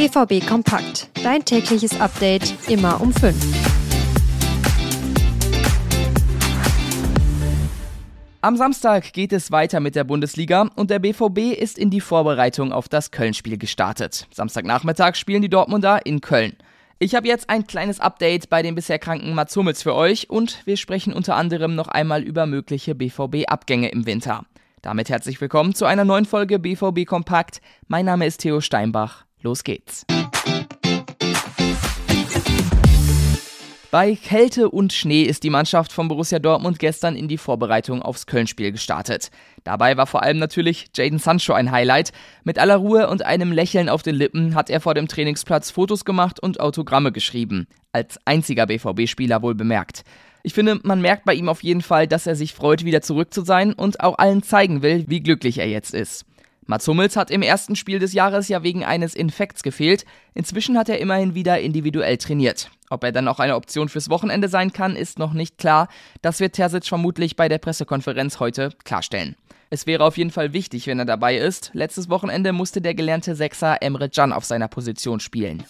BVB Kompakt. Dein tägliches Update immer um 5. Am Samstag geht es weiter mit der Bundesliga und der BVB ist in die Vorbereitung auf das Köln-Spiel gestartet. Samstagnachmittag spielen die Dortmunder in Köln. Ich habe jetzt ein kleines Update bei dem bisher kranken Mats Hummels für euch und wir sprechen unter anderem noch einmal über mögliche BVB-Abgänge im Winter. Damit herzlich willkommen zu einer neuen Folge BVB Kompakt. Mein Name ist Theo Steinbach. Los geht's. Bei Kälte und Schnee ist die Mannschaft von Borussia Dortmund gestern in die Vorbereitung aufs Köln-Spiel gestartet. Dabei war vor allem natürlich Jaden Sancho ein Highlight. Mit aller Ruhe und einem Lächeln auf den Lippen hat er vor dem Trainingsplatz Fotos gemacht und Autogramme geschrieben. Als einziger BVB-Spieler wohl bemerkt. Ich finde, man merkt bei ihm auf jeden Fall, dass er sich freut, wieder zurück zu sein und auch allen zeigen will, wie glücklich er jetzt ist. Mats Hummels hat im ersten Spiel des Jahres ja wegen eines Infekts gefehlt. Inzwischen hat er immerhin wieder individuell trainiert. Ob er dann auch eine Option fürs Wochenende sein kann, ist noch nicht klar. Das wird Terzic vermutlich bei der Pressekonferenz heute klarstellen. Es wäre auf jeden Fall wichtig, wenn er dabei ist. Letztes Wochenende musste der gelernte Sechser Emre Can auf seiner Position spielen.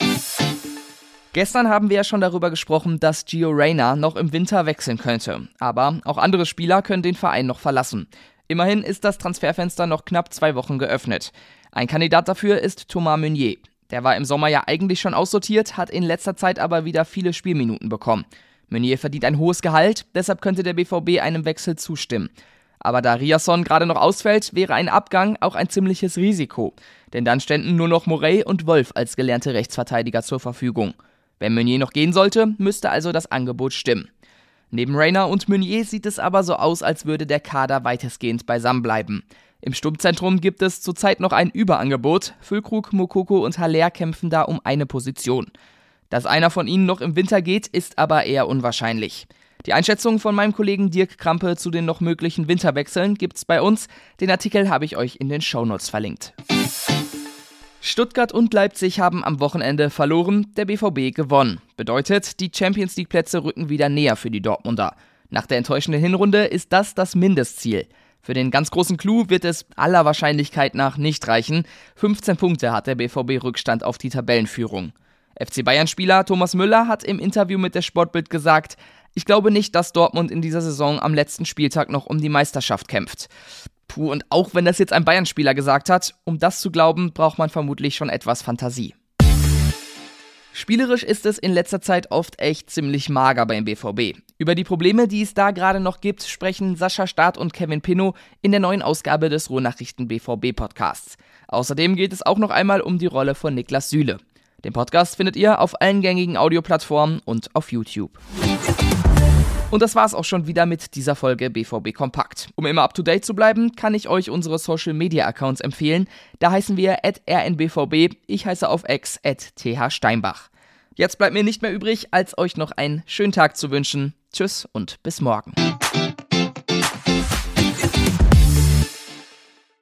Gestern haben wir ja schon darüber gesprochen, dass Gio Reyna noch im Winter wechseln könnte. Aber auch andere Spieler können den Verein noch verlassen. Immerhin ist das Transferfenster noch knapp zwei Wochen geöffnet. Ein Kandidat dafür ist Thomas Meunier. Der war im Sommer ja eigentlich schon aussortiert, hat in letzter Zeit aber wieder viele Spielminuten bekommen. Meunier verdient ein hohes Gehalt, deshalb könnte der BVB einem Wechsel zustimmen. Aber da Riasson gerade noch ausfällt, wäre ein Abgang auch ein ziemliches Risiko. Denn dann ständen nur noch Morey und Wolf als gelernte Rechtsverteidiger zur Verfügung. Wenn Meunier noch gehen sollte, müsste also das Angebot stimmen. Neben Rainer und Meunier sieht es aber so aus, als würde der Kader weitestgehend beisammen bleiben. Im Sturmzentrum gibt es zurzeit noch ein Überangebot. Füllkrug, Mokoko und Haller kämpfen da um eine Position. Dass einer von ihnen noch im Winter geht, ist aber eher unwahrscheinlich. Die Einschätzung von meinem Kollegen Dirk Krampe zu den noch möglichen Winterwechseln gibt's bei uns. Den Artikel habe ich euch in den Shownotes verlinkt. Stuttgart und Leipzig haben am Wochenende verloren, der BVB gewonnen. Bedeutet, die Champions League Plätze rücken wieder näher für die Dortmunder. Nach der enttäuschenden Hinrunde ist das das Mindestziel. Für den ganz großen Clou wird es aller Wahrscheinlichkeit nach nicht reichen. 15 Punkte hat der BVB Rückstand auf die Tabellenführung. FC Bayern-Spieler Thomas Müller hat im Interview mit der Sportbild gesagt, ich glaube nicht, dass Dortmund in dieser Saison am letzten Spieltag noch um die Meisterschaft kämpft. Puh, und auch wenn das jetzt ein Bayern-Spieler gesagt hat, um das zu glauben, braucht man vermutlich schon etwas Fantasie. Spielerisch ist es in letzter Zeit oft echt ziemlich mager beim BVB. Über die Probleme, die es da gerade noch gibt, sprechen Sascha Staat und Kevin Pinnow in der neuen Ausgabe des Ruhrnachrichten BVB Podcasts. Außerdem geht es auch noch einmal um die Rolle von Niklas Süle. Den Podcast findet ihr auf allen gängigen Audioplattformen und auf YouTube. Und das war's auch schon wieder mit dieser Folge BVB Kompakt. Um immer up to date zu bleiben, kann ich euch unsere Social Media Accounts empfehlen. Da heißen wir at rnbvb. Ich heiße auf X at thsteinbach. Jetzt bleibt mir nicht mehr übrig, als euch noch einen schönen Tag zu wünschen. Tschüss und bis morgen.